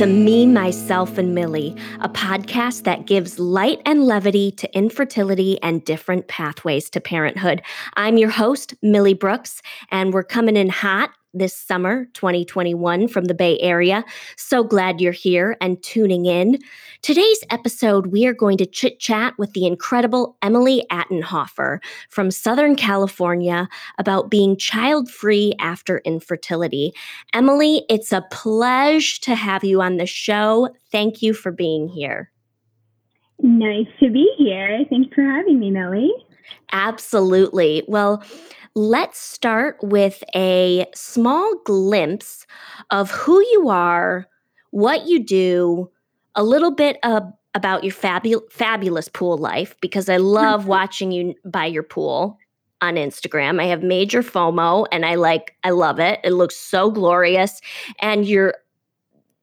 To Me, Myself, and Millie, a podcast that gives light and levity to infertility and different pathways to parenthood. I'm your host, Millie Brooks, and we're coming in hot this summer 2021 from the Bay Area. So glad you're here and tuning in. Today's episode, we are going to chit chat with the incredible Emily Attenhofer from Southern California about being child free after infertility. Emily, it's a pleasure to have you on the show. Thank you for being here. Nice to be here. Thanks for having me, Millie. Absolutely. Well, Let's start with a small glimpse of who you are, what you do, a little bit of, about your fabu- fabulous pool life, because I love watching you by your pool on Instagram. I have major FOMO and I like, I love it. It looks so glorious. And you're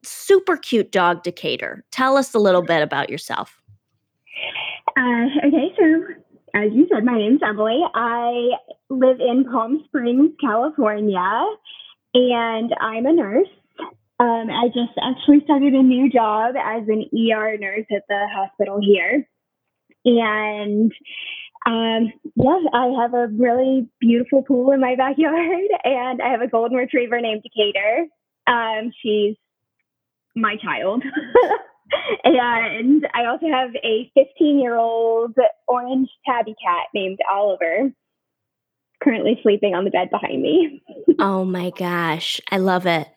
super cute dog Decatur. Tell us a little bit about yourself. Uh, okay, so as you said, my name's Emily. I live in Palm Springs, California, and I'm a nurse. Um, I just actually started a new job as an ER nurse at the hospital here. And um, yeah, I have a really beautiful pool in my backyard, and I have a golden retriever named Decatur. Um, she's my child. and I also have a 15 year old orange tabby cat named Oliver, currently sleeping on the bed behind me. oh my gosh. I love it.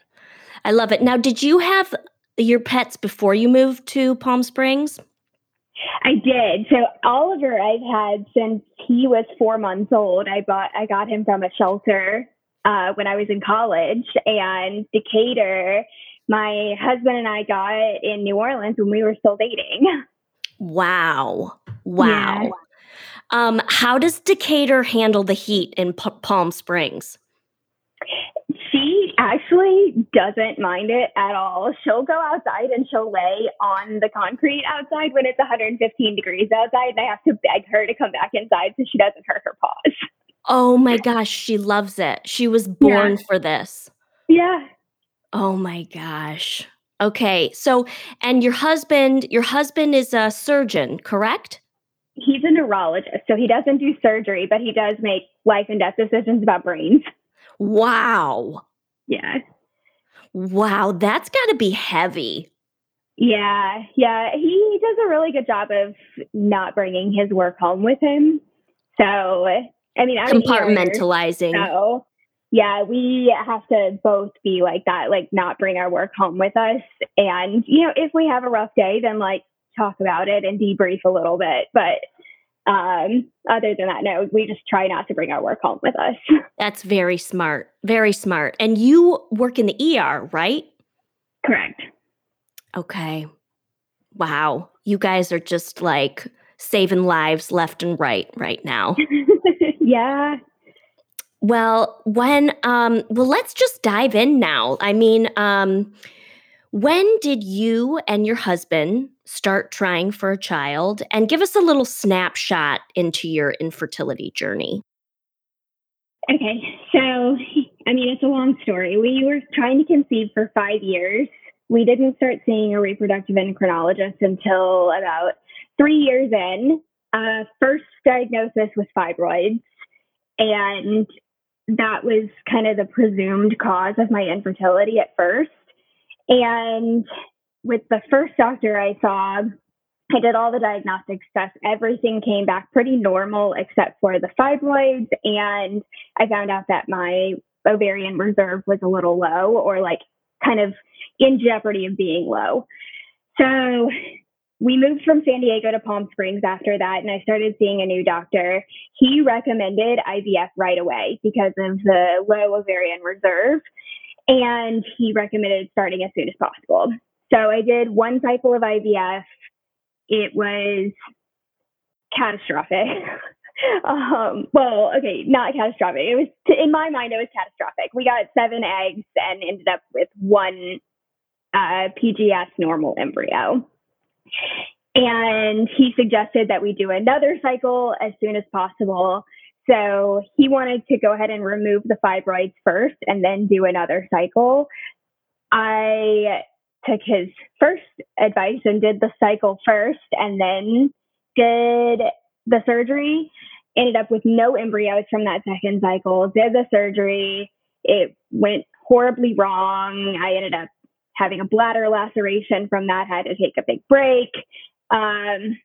I love it. Now, did you have your pets before you moved to Palm Springs? I did. So Oliver I've had since he was four months old. I bought I got him from a shelter uh, when I was in college, and Decatur my husband and I got in New Orleans when we were still dating. Wow. Wow. Yeah. Um, how does Decatur handle the heat in P- Palm Springs? She actually doesn't mind it at all. She'll go outside and she'll lay on the concrete outside when it's 115 degrees outside. And I have to beg her to come back inside so she doesn't hurt her paws. Oh my gosh, she loves it. She was born yeah. for this. Yeah, Oh my gosh. Okay. So, and your husband, your husband is a surgeon, correct? He's a neurologist. So he doesn't do surgery, but he does make life and death decisions about brains. Wow. Yeah. Wow. That's got to be heavy. Yeah. Yeah. He does a really good job of not bringing his work home with him. So, I mean, I'm compartmentalizing. Here, so yeah, we have to both be like that, like not bring our work home with us. And, you know, if we have a rough day, then like talk about it and debrief a little bit. But um, other than that, no, we just try not to bring our work home with us. That's very smart. Very smart. And you work in the ER, right? Correct. Okay. Wow. You guys are just like saving lives left and right right now. yeah. Well, when um well let's just dive in now. I mean, um when did you and your husband start trying for a child and give us a little snapshot into your infertility journey? Okay. So, I mean, it's a long story. We were trying to conceive for 5 years. We didn't start seeing a reproductive endocrinologist until about 3 years in. Uh, first diagnosis was fibroids and that was kind of the presumed cause of my infertility at first. And with the first doctor I saw, I did all the diagnostic stuff. Everything came back pretty normal except for the fibroids. And I found out that my ovarian reserve was a little low or like kind of in jeopardy of being low. So we moved from San Diego to Palm Springs after that, and I started seeing a new doctor. He recommended IVF right away because of the low ovarian reserve, and he recommended starting as soon as possible. So I did one cycle of IVF. It was catastrophic. um, well, okay, not catastrophic. It was, in my mind, it was catastrophic. We got seven eggs and ended up with one uh, PGS normal embryo. And he suggested that we do another cycle as soon as possible. So he wanted to go ahead and remove the fibroids first and then do another cycle. I took his first advice and did the cycle first and then did the surgery. Ended up with no embryos from that second cycle, did the surgery. It went horribly wrong. I ended up having a bladder laceration from that, had to take a big break. Um,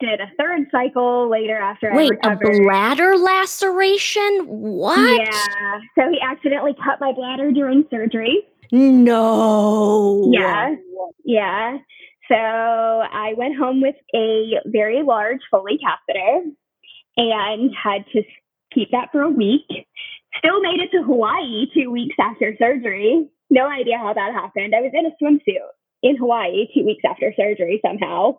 did a third cycle later after Wait, I a bladder laceration? What? Yeah. So he accidentally cut my bladder during surgery. No. Yeah. Yeah. So I went home with a very large Foley catheter and had to keep that for a week. Still made it to Hawaii two weeks after surgery. No idea how that happened. I was in a swimsuit in Hawaii two weeks after surgery somehow.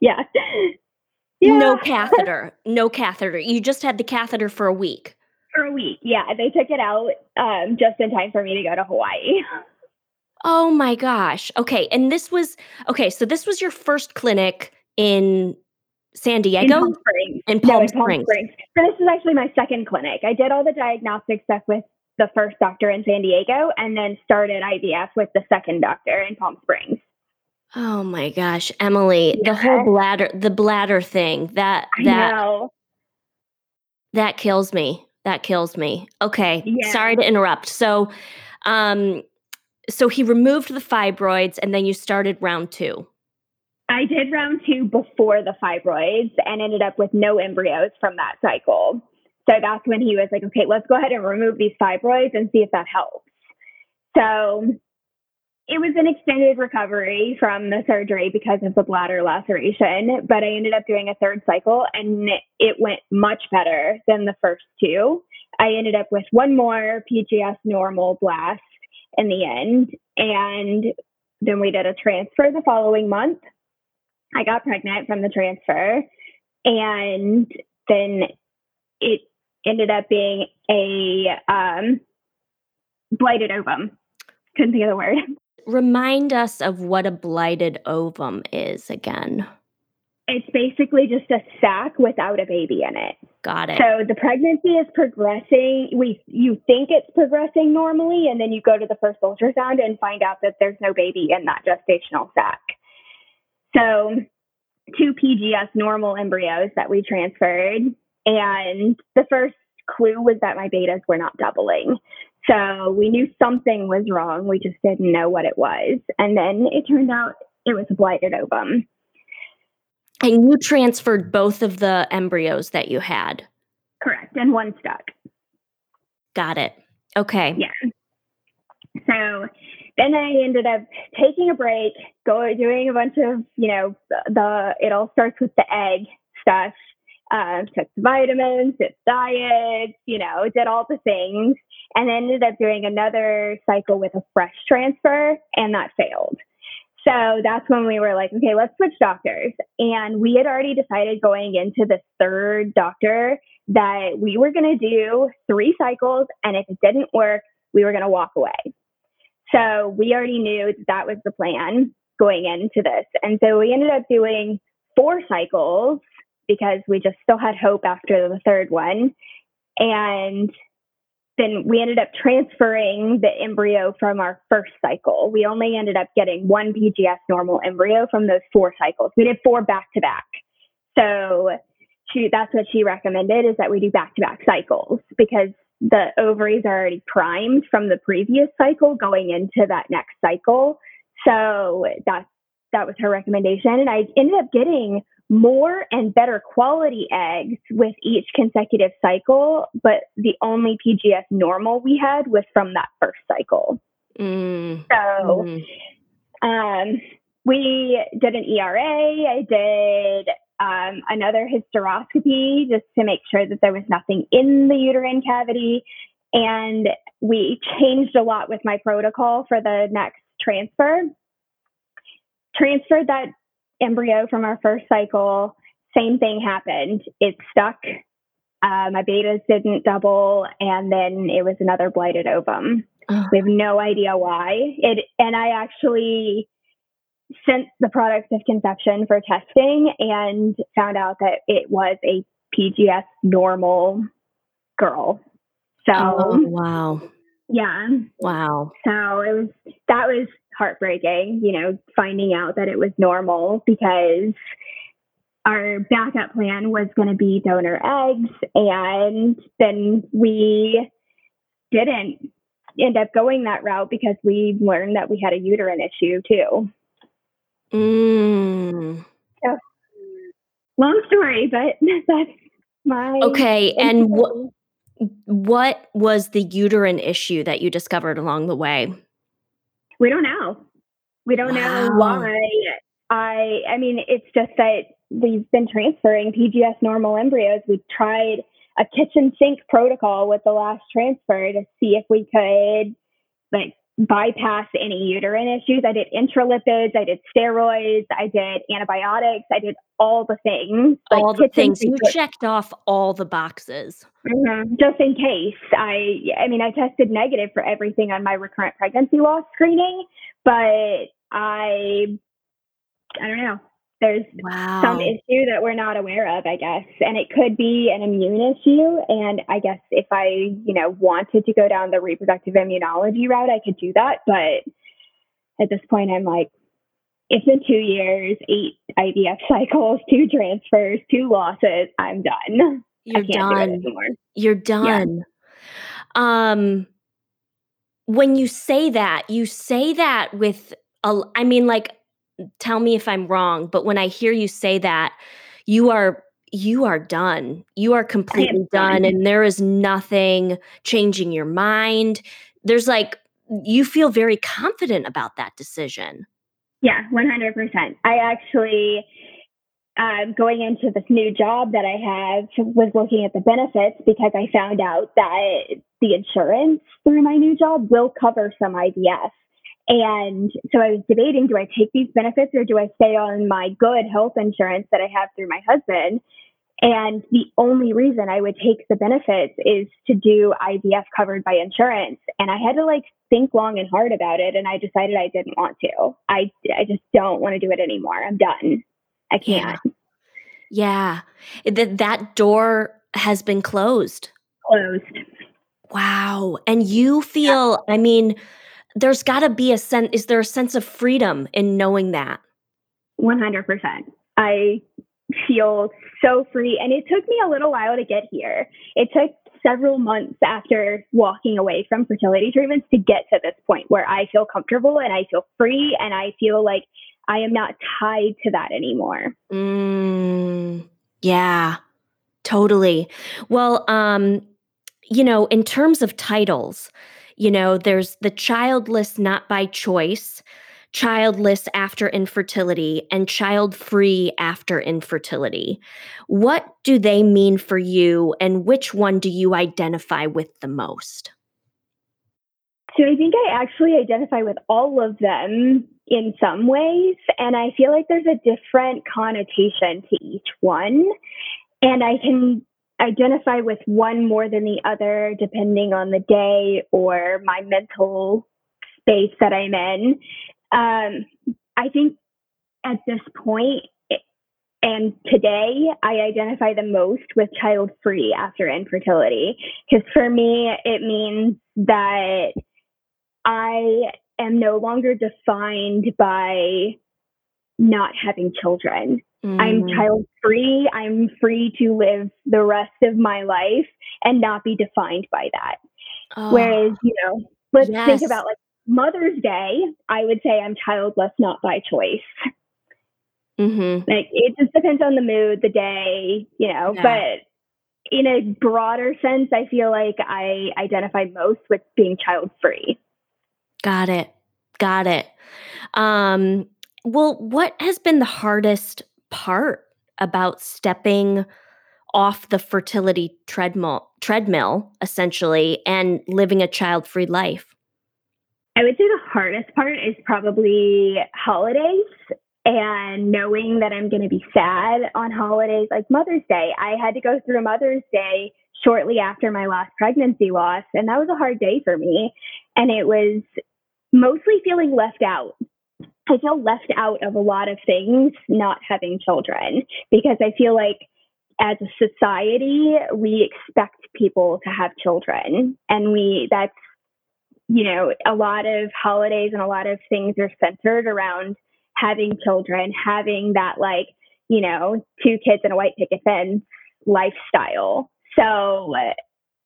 Yeah. yeah. No catheter. No catheter. You just had the catheter for a week. For a week. Yeah. They took it out um, just in time for me to go to Hawaii. Oh my gosh. Okay. And this was, okay. So this was your first clinic in San Diego? In Palm Springs. In Palm, no, in Springs. Palm Springs. So this is actually my second clinic. I did all the diagnostic stuff with the first doctor in San Diego and then started IVF with the second doctor in Palm Springs. Oh my gosh, Emily, yeah. the whole bladder the bladder thing, that that that kills me. That kills me. Okay. Yeah. Sorry to interrupt. So um so he removed the fibroids and then you started round 2. I did round 2 before the fibroids and ended up with no embryos from that cycle. So that's when he was like, okay, let's go ahead and remove these fibroids and see if that helps. So it was an extended recovery from the surgery because of the bladder laceration, but I ended up doing a third cycle and it went much better than the first two. I ended up with one more PGS normal blast in the end. And then we did a transfer the following month. I got pregnant from the transfer. And then it ended up being a um, blighted ovum. Couldn't think of the word. Remind us of what a blighted ovum is again. It's basically just a sac without a baby in it. Got it. So the pregnancy is progressing. We you think it's progressing normally, and then you go to the first ultrasound and find out that there's no baby in that gestational sac. So two PGS normal embryos that we transferred and the first clue was that my betas were not doubling. So we knew something was wrong. We just didn't know what it was. And then it turned out it was a blighted ovum. And you transferred both of the embryos that you had? Correct. And one stuck. Got it. Okay. Yeah. So then I ended up taking a break, go doing a bunch of, you know, the it all starts with the egg stuff uh, took vitamins, did diets, you know, did all the things, and ended up doing another cycle with a fresh transfer, and that failed. So that's when we were like, okay, let's switch doctors. And we had already decided going into the third doctor that we were going to do three cycles, and if it didn't work, we were going to walk away. So we already knew that, that was the plan going into this. And so we ended up doing four cycles because we just still had hope after the third one. And then we ended up transferring the embryo from our first cycle. We only ended up getting one PGS normal embryo from those four cycles. We did four back to back. So she, that's what she recommended is that we do back to back cycles because the ovaries are already primed from the previous cycle going into that next cycle. So that's that was her recommendation. And I ended up getting more and better quality eggs with each consecutive cycle, but the only PGS normal we had was from that first cycle. Mm. So mm. Um, we did an ERA. I did um, another hysteroscopy just to make sure that there was nothing in the uterine cavity. And we changed a lot with my protocol for the next transfer. Transferred that embryo from our first cycle, same thing happened. It stuck. Uh, my betas didn't double, and then it was another blighted ovum. Oh. We have no idea why. It and I actually sent the product of conception for testing and found out that it was a PGS normal girl. So oh, wow. Yeah. Wow. So it was that was heartbreaking, you know, finding out that it was normal because our backup plan was going to be donor eggs and then we didn't end up going that route because we learned that we had a uterine issue too. Mm. So, long story, but that's my Okay, and what what was the uterine issue that you discovered along the way? We don't know. We don't know why. I I mean, it's just that we've been transferring PGS normal embryos. We tried a kitchen sink protocol with the last transfer to see if we could like bypass any uterine issues. I did intralipids, I did steroids, I did antibiotics, I did all the things. like All the things. You checked off all the boxes. Mhm. Just in case. I I mean I tested negative for everything on my recurrent pregnancy loss screening, but I I don't know. There's some issue that we're not aware of, I guess. And it could be an immune issue. And I guess if I, you know, wanted to go down the reproductive immunology route, I could do that. But at this point I'm like, it's been two years, eight IVF cycles, two transfers, two losses. I'm done. You're can't do done. You're done. Um when you say that, you say that with a I mean like tell me if I'm wrong, but when I hear you say that, you are you are done. You are completely done done. and there is nothing changing your mind. There's like you feel very confident about that decision. Yeah, 100%. I actually, um, going into this new job that I have, was looking at the benefits because I found out that the insurance through my new job will cover some IVF. And so I was debating do I take these benefits or do I stay on my good health insurance that I have through my husband? And the only reason I would take the benefits is to do IVF covered by insurance. And I had to like think long and hard about it. And I decided I didn't want to. I, I just don't want to do it anymore. I'm done. I can't. Yeah. That that door has been closed. Closed. Wow. And you feel, I mean, there's got to be a sense, is there a sense of freedom in knowing that? 100%. I feel so free. And it took me a little while to get here. It took several months after walking away from fertility treatments to get to this point where I feel comfortable and I feel free and I feel like I am not tied to that anymore. Mm, yeah, totally. Well, um, you know, in terms of titles, you know, there's the childless not by choice, childless after infertility, and child free after infertility. What do they mean for you, and which one do you identify with the most? So I think I actually identify with all of them in some ways. And I feel like there's a different connotation to each one. And I can identify with one more than the other depending on the day or my mental space that I'm in. Um, I think at this point, and today I identify the most with child free after infertility. Because for me, it means that I am no longer defined by not having children. I'm Mm, child free. I'm free to live the rest of my life and not be defined by that. oh, Whereas, you know, let's think about like Mother's Day, I would say I'm childless, not by choice. hmm Like it just depends on the mood, the day, you know, Yeah. but in a broader sense, I feel like I identify most with being child free. Got it. Got it. Um, well, what has been the hardest part about stepping off the fertility treadmill treadmill essentially and living a child-free life? I would say the hardest part is probably holidays and knowing that I'm going to be sad on holidays like Mother's Day. I had to go through Mother's Day shortly after my last pregnancy loss, and that was a hard day for me. And it was mostly feeling left out. I feel left out of a lot of things not having children because I feel like as a society, we expect people to have children and we that's you know, a lot of holidays and a lot of things are centered around having children, having that like, you know, two kids and a white picket fence lifestyle. So uh,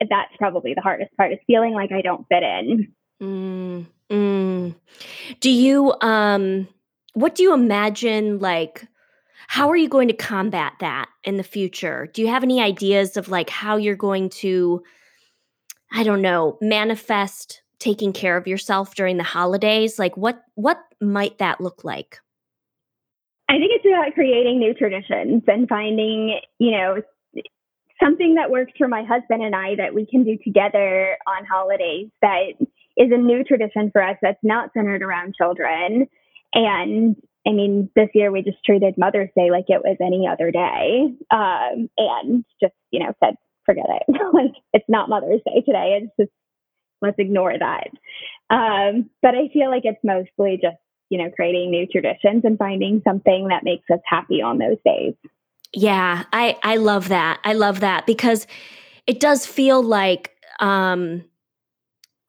that's probably the hardest part is feeling like I don't fit in. Mm, mm. Do you, um, what do you imagine like, how are you going to combat that in the future? Do you have any ideas of like how you're going to, I don't know, manifest taking care of yourself during the holidays? Like what what might that look like? I think it's about creating new traditions and finding, you know, something that works for my husband and I that we can do together on holidays that is a new tradition for us that's not centered around children. And I mean, this year we just treated Mother's Day like it was any other day, um, and just you know said forget it, like it's not Mother's Day today. It's just let's ignore that. Um, but I feel like it's mostly just you know creating new traditions and finding something that makes us happy on those days. Yeah, I I love that. I love that because it does feel like um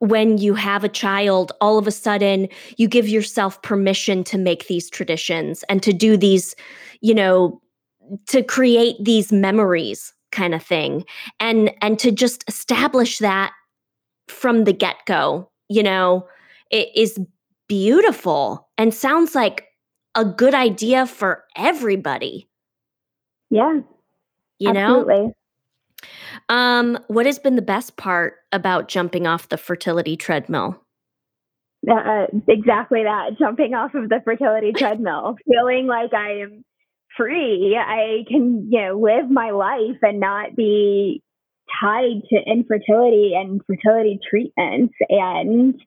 when you have a child, all of a sudden you give yourself permission to make these traditions and to do these, you know, to create these memories kind of thing. And and to just establish that from the get-go you know it is beautiful and sounds like a good idea for everybody. Yeah. You absolutely. know um, what has been the best part about jumping off the fertility treadmill? Uh, exactly that jumping off of the fertility treadmill, feeling like I am free. I can, you know, live my life and not be tied to infertility and fertility treatments. And,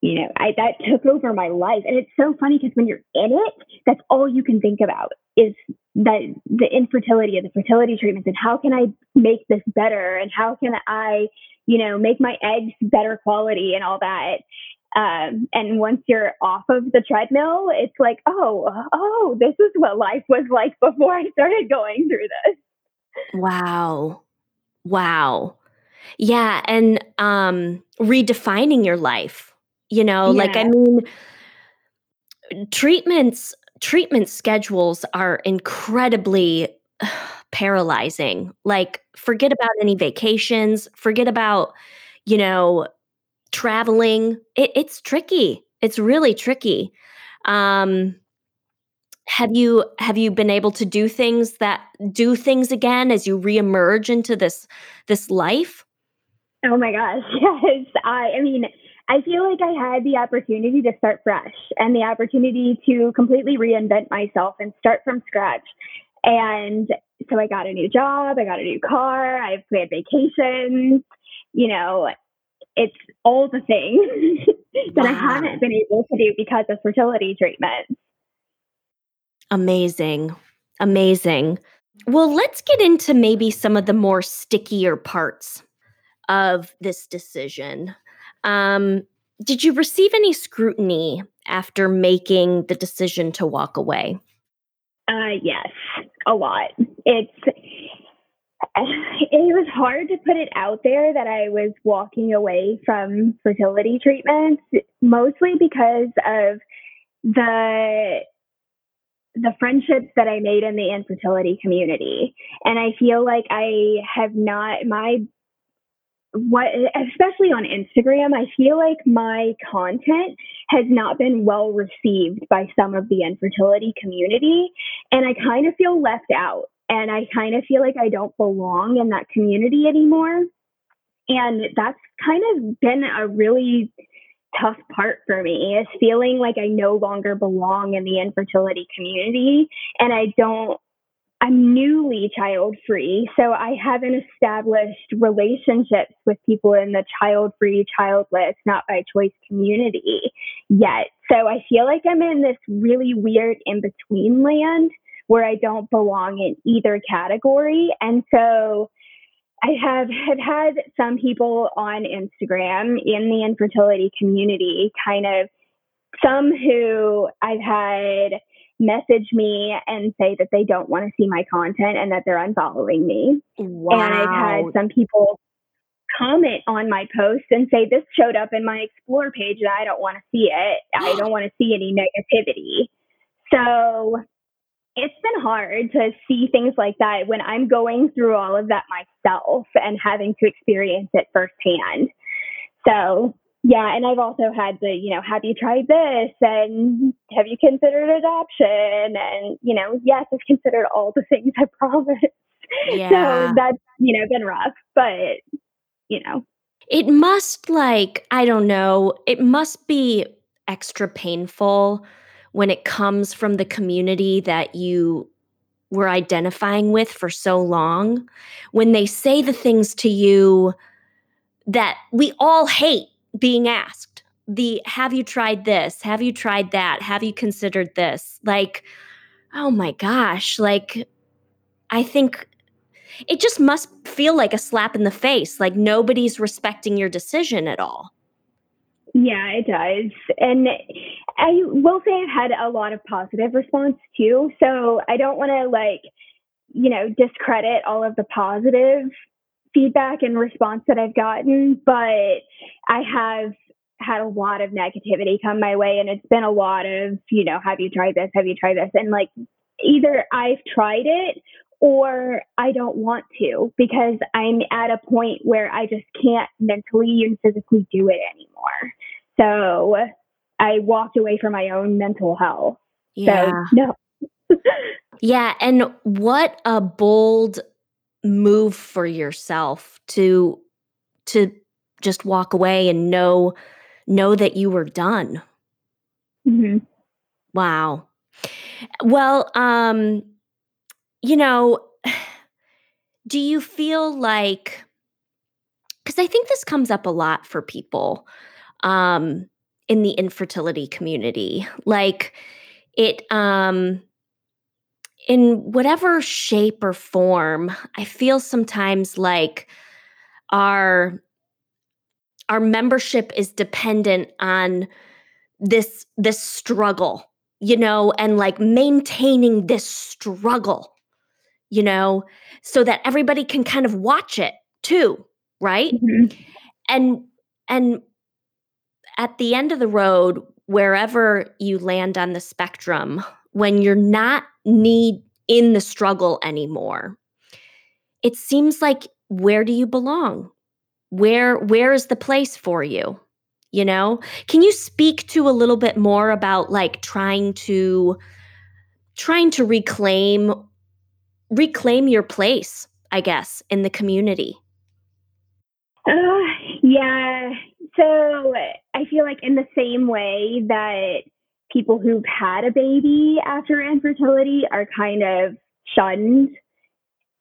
you know, I that took over my life. And it's so funny because when you're in it, that's all you can think about is that the infertility and the fertility treatments and how can I make this better and how can I, you know, make my eggs better quality and all that. Um, and once you're off of the treadmill, it's like, oh, oh, this is what life was like before I started going through this. Wow. Wow. Yeah. And um, redefining your life, you know, yeah. like, I mean, treatments treatment schedules are incredibly paralyzing. Like, forget about any vacations, forget about, you know, traveling. It, it's tricky. It's really tricky. Um, have you have you been able to do things that do things again as you reemerge into this this life? Oh my gosh, yes. I, I mean, I feel like I had the opportunity to start fresh and the opportunity to completely reinvent myself and start from scratch. And so I got a new job, I got a new car, I have planned vacations, you know, it's all the things that wow. I haven't been able to do because of fertility treatment. Amazing. Amazing. Well, let's get into maybe some of the more stickier parts of this decision. Um, did you receive any scrutiny after making the decision to walk away? Uh, yes, a lot. It's it was hard to put it out there that I was walking away from fertility treatments, mostly because of the the friendships that I made in the infertility community. And I feel like I have not my what especially on Instagram, I feel like my content has not been well received by some of the infertility community and I kind of feel left out and I kind of feel like I don't belong in that community anymore. And that's kind of been a really tough part for me is feeling like I no longer belong in the infertility community and I don't I'm newly child free, so I haven't established relationships with people in the child free, childless, not by choice community yet. So I feel like I'm in this really weird in between land where I don't belong in either category. And so I have, have had some people on Instagram in the infertility community kind of some who I've had message me and say that they don't want to see my content and that they're unfollowing me. Wow. And I've had some people comment on my post and say, This showed up in my Explore page and I don't want to see it. I don't want to see any negativity. So it's been hard to see things like that when I'm going through all of that myself and having to experience it firsthand. So, yeah, and I've also had the, you know, have you tried this and have you considered adoption? And, you know, yes, I've considered all the things I promised. Yeah. So that's, you know, been rough, but, you know. It must, like, I don't know, it must be extra painful when it comes from the community that you were identifying with for so long, when they say the things to you that we all hate being asked the have you tried this? Have you tried that? Have you considered this? Like, oh my gosh, like, I think it just must feel like a slap in the face. Like nobody's respecting your decision at all. Yeah, it does. And I will say I've had a lot of positive response too. So I don't want to like, you know, discredit all of the positive feedback and response that I've gotten, but I have had a lot of negativity come my way and it's been a lot of, you know, have you tried this? Have you tried this? And like either I've tried it or I don't want to because I'm at a point where I just can't mentally and physically do it anymore. So I walked away from my own mental health. Yeah. So, no. yeah. And what a bold move for yourself to to just walk away and know know that you were done. Mm-hmm. Wow. Well, um, you know, do you feel like because I think this comes up a lot for people um, in the infertility community, like it um, in whatever shape or form. I feel sometimes like our our membership is dependent on this this struggle you know and like maintaining this struggle you know, so that everybody can kind of watch it too, right? Mm-hmm. And and at the end of the road, wherever you land on the spectrum, when you're not need in the struggle anymore, it seems like where do you belong? Where where is the place for you? You know? Can you speak to a little bit more about like trying to trying to reclaim reclaim your place, I guess, in the community? Uh, yeah. So I feel like in the same way that people who've had a baby after infertility are kind of shunned,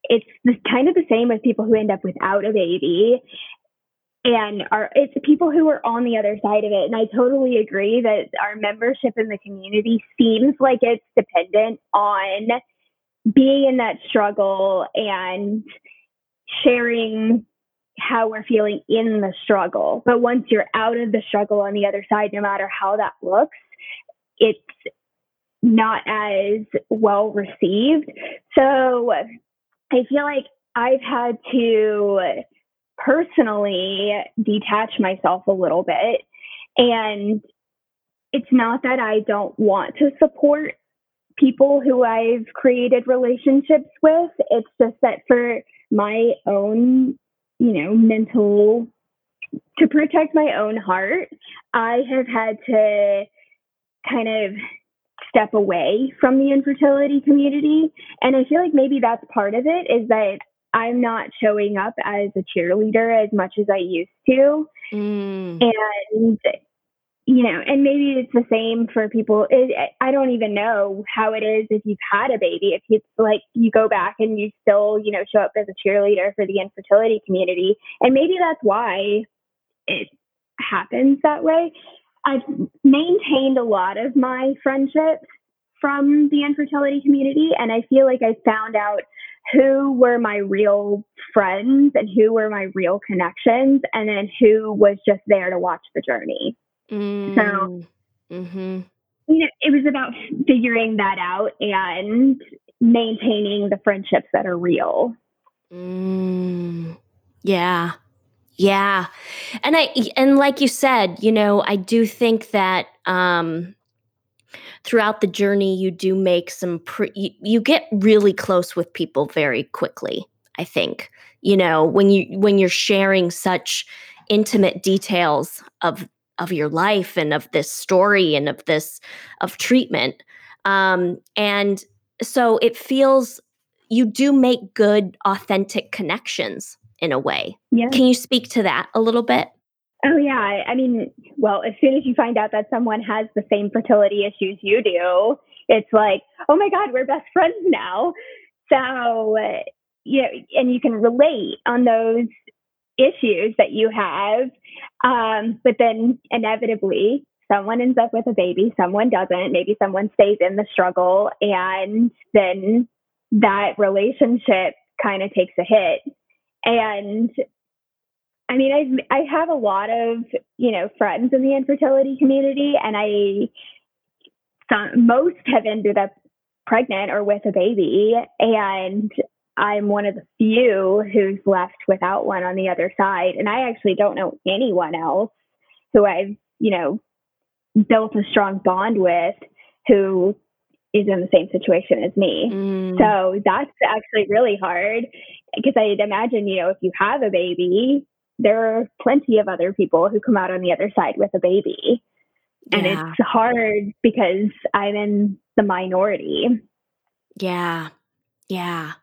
it's kind of the same with people who end up without a baby and are it's people who are on the other side of it and i totally agree that our membership in the community seems like it's dependent on being in that struggle and sharing how we're feeling in the struggle. But once you're out of the struggle on the other side, no matter how that looks, it's not as well received. So I feel like I've had to personally detach myself a little bit. And it's not that I don't want to support people who I've created relationships with. It's just that for my own, you know, mental, to protect my own heart, I have had to kind of step away from the infertility community. And I feel like maybe that's part of it is that I'm not showing up as a cheerleader as much as I used to. Mm. And you know, and maybe it's the same for people. It, I don't even know how it is if you've had a baby. If it's like you go back and you still, you know, show up as a cheerleader for the infertility community, and maybe that's why it happens that way. I've maintained a lot of my friendships from the infertility community, and I feel like I found out who were my real friends and who were my real connections, and then who was just there to watch the journey. Mm. So, mm-hmm. you know, it was about figuring that out and maintaining the friendships that are real. Mm. Yeah. Yeah. And I and like you said, you know, I do think that um throughout the journey you do make some pre- you, you get really close with people very quickly, I think. You know, when you when you're sharing such intimate details of of your life and of this story and of this of treatment. Um and so it feels you do make good authentic connections in a way. Yeah. Can you speak to that a little bit? Oh, yeah. I mean, well, as soon as you find out that someone has the same fertility issues you do, it's like, oh my God, we're best friends now. So, you know, and you can relate on those issues that you have. Um, but then inevitably, someone ends up with a baby, someone doesn't. Maybe someone stays in the struggle, and then that relationship kind of takes a hit. And I mean, I I have a lot of you know friends in the infertility community, and I some, most have ended up pregnant or with a baby, and I'm one of the few who's left without one on the other side. And I actually don't know anyone else who I've you know built a strong bond with who is in the same situation as me. Mm. So that's actually really hard because I'd imagine, you know, if you have a baby, there are plenty of other people who come out on the other side with a baby. And yeah. it's hard because I'm in the minority. Yeah. Yeah.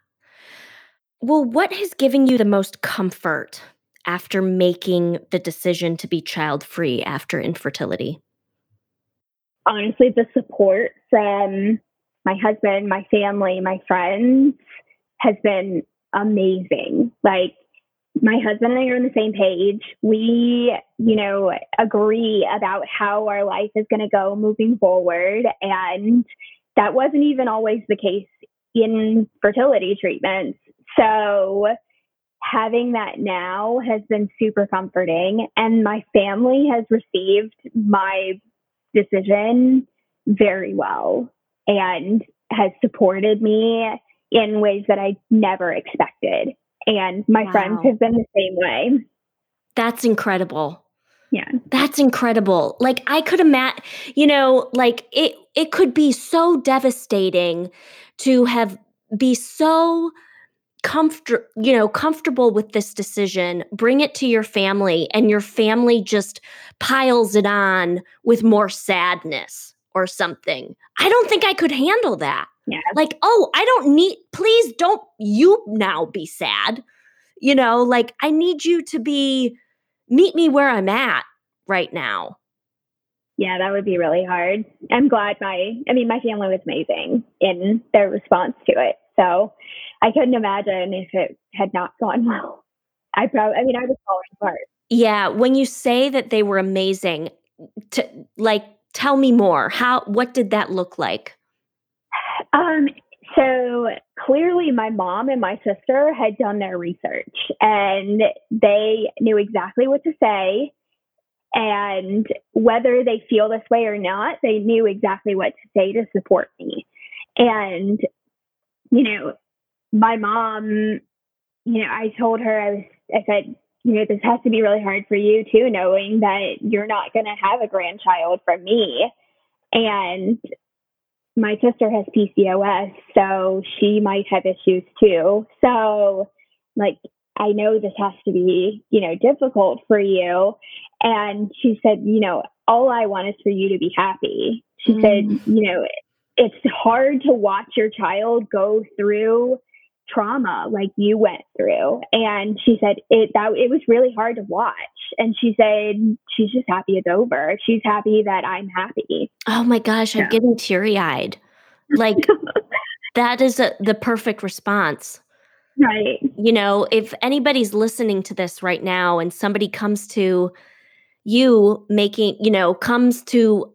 Well, what has given you the most comfort after making the decision to be child free after infertility? honestly, the support from my husband, my family, my friends has been amazing. Like, my husband and I are on the same page. We, you know, agree about how our life is going to go moving forward. And that wasn't even always the case in fertility treatments. So, having that now has been super comforting. And my family has received my decision very well and has supported me in ways that I never expected. And my wow. friends have been the same way. That's incredible. Yeah. That's incredible. Like I could imagine, you know, like it it could be so devastating to have be so comfort you know comfortable with this decision bring it to your family and your family just piles it on with more sadness or something i don't think i could handle that yeah. like oh i don't need please don't you now be sad you know like i need you to be meet me where i'm at right now yeah that would be really hard i'm glad my i mean my family was amazing in their response to it so I couldn't imagine if it had not gone well. I probably, I mean, I was falling apart. Yeah. When you say that they were amazing, to like, tell me more. How, what did that look like? Um, so clearly, my mom and my sister had done their research and they knew exactly what to say. And whether they feel this way or not, they knew exactly what to say to support me. And, you know, my mom, you know, I told her, I was, I said, you know, this has to be really hard for you too, knowing that you're not going to have a grandchild from me. And my sister has PCOS, so she might have issues too. So, like, I know this has to be, you know, difficult for you. And she said, you know, all I want is for you to be happy. She mm. said, you know, it's hard to watch your child go through trauma like you went through. And she said it that it was really hard to watch. And she said she's just happy it's over. She's happy that i'm happy. Oh my gosh i'm getting teary-eyed. Like that is a, the perfect response. Right. You know if anybody's listening to this right now and somebody comes to you making you know comes to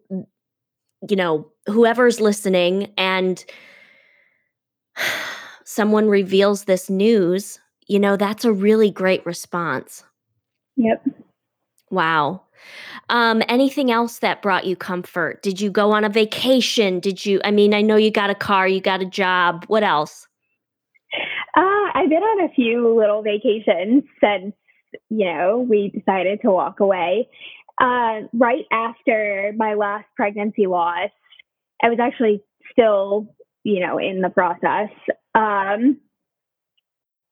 you know whoever's listening and someone reveals this news, you know, that's a really great response. Yep. Wow. Um, anything else that brought you comfort? Did you go on a vacation? Did you, I mean, I know you got a car, you got a job. What else? Uh, I've been on a few little vacations since you know, we decided to walk away. Uh, right after my last pregnancy loss, I was actually still, you know, in the process. Um,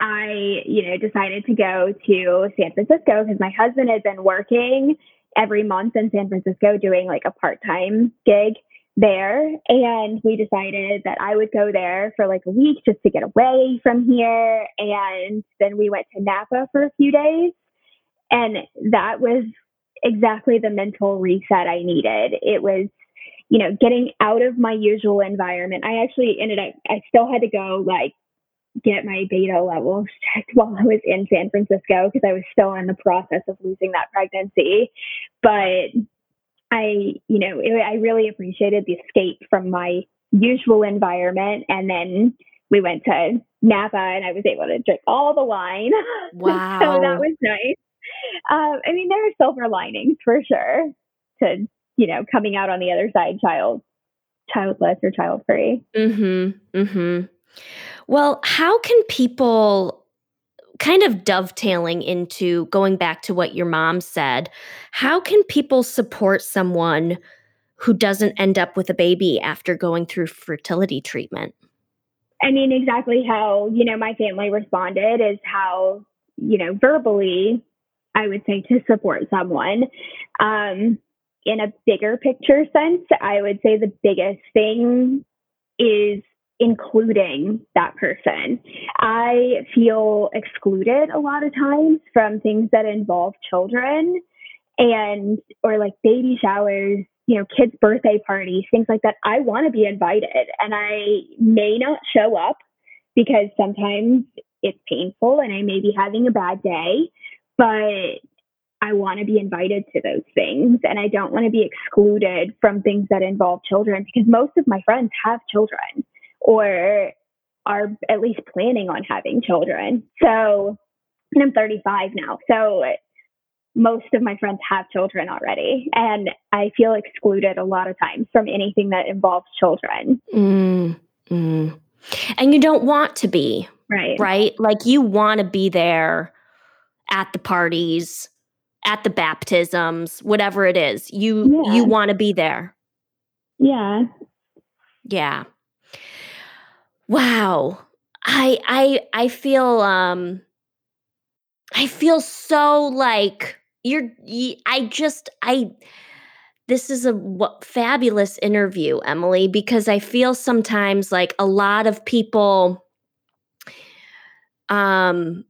I, you know, decided to go to San Francisco because my husband had been working every month in San Francisco doing like a part time gig there. And we decided that I would go there for like a week just to get away from here. And then we went to Napa for a few days. And that was exactly the mental reset I needed. It was, you know, getting out of my usual environment. I actually ended up, I still had to go like get my beta levels checked while I was in San Francisco because I was still in the process of losing that pregnancy. But I, you know, it, I really appreciated the escape from my usual environment. And then we went to Napa and I was able to drink all the wine. Wow. so that was nice. Um, I mean, there are silver linings for sure to, you know, coming out on the other side child childless or child free. Mm-hmm. Mm-hmm. Well, how can people kind of dovetailing into going back to what your mom said, how can people support someone who doesn't end up with a baby after going through fertility treatment? I mean, exactly how, you know, my family responded is how, you know, verbally, I would say to support someone. Um, in a bigger picture sense, I would say the biggest thing is including that person. I feel excluded a lot of times from things that involve children and or like baby showers, you know, kids' birthday parties, things like that. I want to be invited and I may not show up because sometimes it's painful and I may be having a bad day, but I want to be invited to those things and I don't want to be excluded from things that involve children because most of my friends have children or are at least planning on having children. So, and I'm 35 now. So, most of my friends have children already. And I feel excluded a lot of times from anything that involves children. Mm, mm. And you don't want to be. Right. Right? Like you want to be there at the parties, at the baptisms, whatever it is. You yeah. you want to be there. Yeah. Yeah. Wow. I I I feel um I feel so like you're I just I this is a what, fabulous interview, Emily, because I feel sometimes like a lot of people um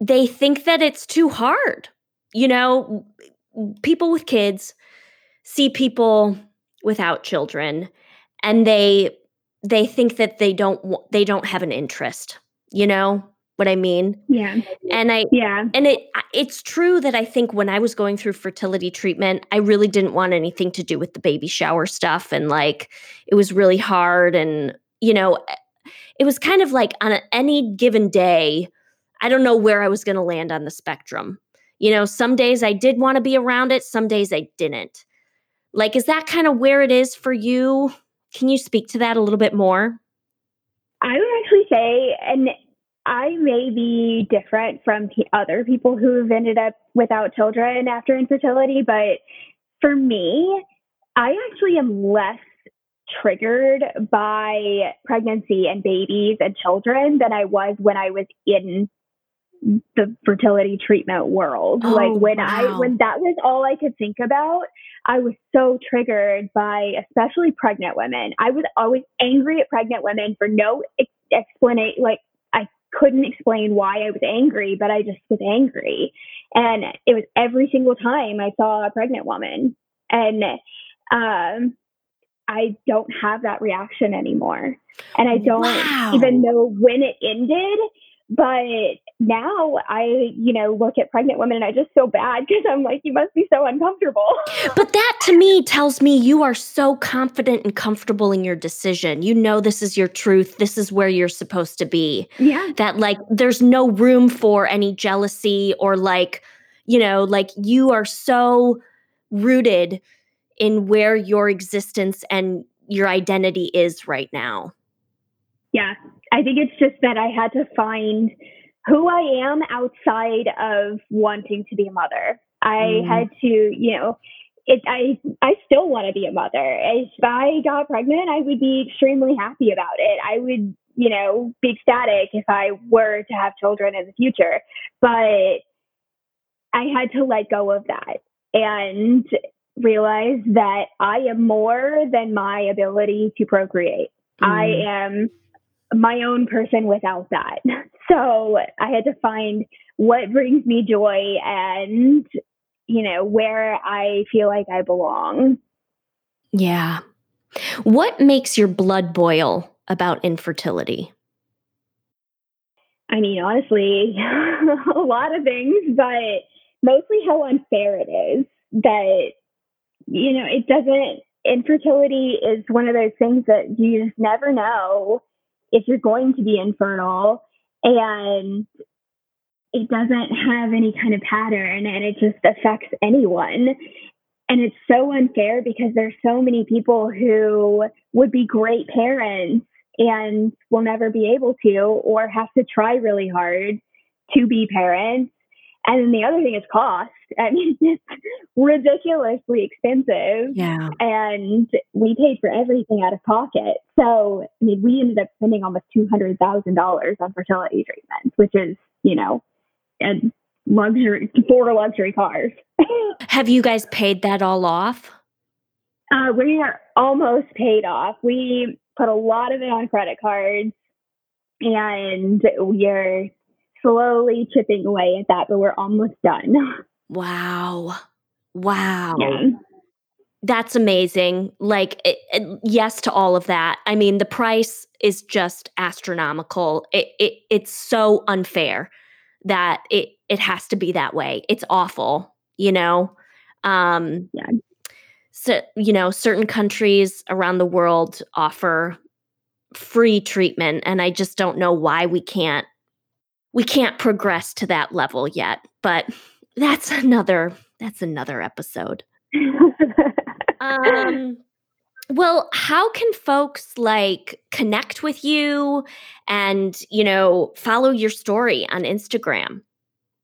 they think that it's too hard. You know, people with kids see people without children and they they think that they don't they don't have an interest you know what i mean? Yeah. And i yeah. and it it's true that i think when i was going through fertility treatment i really didn't want anything to do with the baby shower stuff and like it was really hard and you know eh, it was kind of like on a, any given day i don't know where i was going to land on the spectrum you know some days i did want to be around it some days i didn't like is that kind of where it is for you can you speak to that a little bit more? I would actually say, and I may be different from other people who have ended up without children after infertility, but for me, I actually am less triggered by pregnancy and babies and children than I was when I was in the fertility treatment world. Oh, like when wow. I when that was all I could think about, I was so triggered by especially pregnant women. I was always angry at pregnant women for no ex- explanation like I couldn't explain why I was angry, but I just was angry. And it was every single time I saw a pregnant woman. And um I don't have that reaction anymore. And I don't wow. even know when it ended but now I, you know, look at pregnant women and I just feel bad because I'm like, you must be so uncomfortable. but that to me tells me you are so confident and comfortable in your decision. You know, this is your truth. This is where you're supposed to be. Yeah. That like there's no room for any jealousy or like, you know, like you are so rooted in where your existence and your identity is right now. Yeah. I think it's just that I had to find who I am outside of wanting to be a mother. I mm. had to, you know, it, I I still want to be a mother. If I got pregnant, I would be extremely happy about it. I would, you know, be ecstatic if I were to have children in the future. But I had to let go of that and realize that I am more than my ability to procreate. Mm. I am my own person without that. So I had to find what brings me joy and, you know, where I feel like I belong. Yeah. What makes your blood boil about infertility? I mean, honestly, a lot of things, but mostly how unfair it is that, you know, it doesn't, infertility is one of those things that you just never know if you're going to be infernal and it doesn't have any kind of pattern and it just affects anyone. And it's so unfair because there's so many people who would be great parents and will never be able to or have to try really hard to be parents and then the other thing is cost. I mean, it's ridiculously expensive. Yeah. And we paid for everything out of pocket. So, I mean, we ended up spending almost $200,000 on fertility treatments, which is, you know, a luxury, four luxury cars. Have you guys paid that all off? Uh, we are almost paid off. We put a lot of it on credit cards and we're slowly chipping away at that, but we're almost done. Wow. Wow. Yeah. That's amazing. Like, it, it, yes to all of that. I mean, the price is just astronomical. It, it it's so unfair that it it has to be that way. It's awful, you know. Um, yeah. So you know, certain countries around the world offer free treatment, and I just don't know why we can't we can't progress to that level yet, but that's another that's another episode. um well, how can folks like connect with you and, you know, follow your story on Instagram?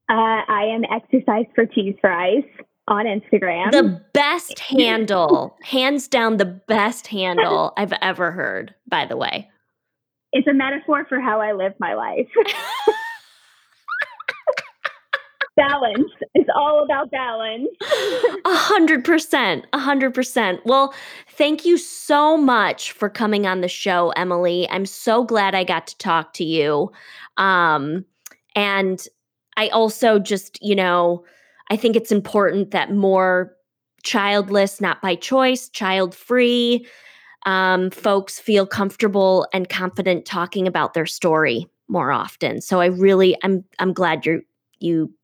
Uh, I am exercise for cheese fries on Instagram. The best handle, hands down, the best handle I've ever heard, by the way. It's a metaphor for how I live my life. balance. It's all about balance. A hundred percent. A hundred percent. Well, thank you so much for coming on the show, Emily. I'm so glad I got to talk to you. Um, and I also just, you know, I think it's important that more childless, not by choice, child free um, folks feel comfortable and confident talking about their story more often. So I really, I'm, I'm glad you're you